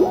Música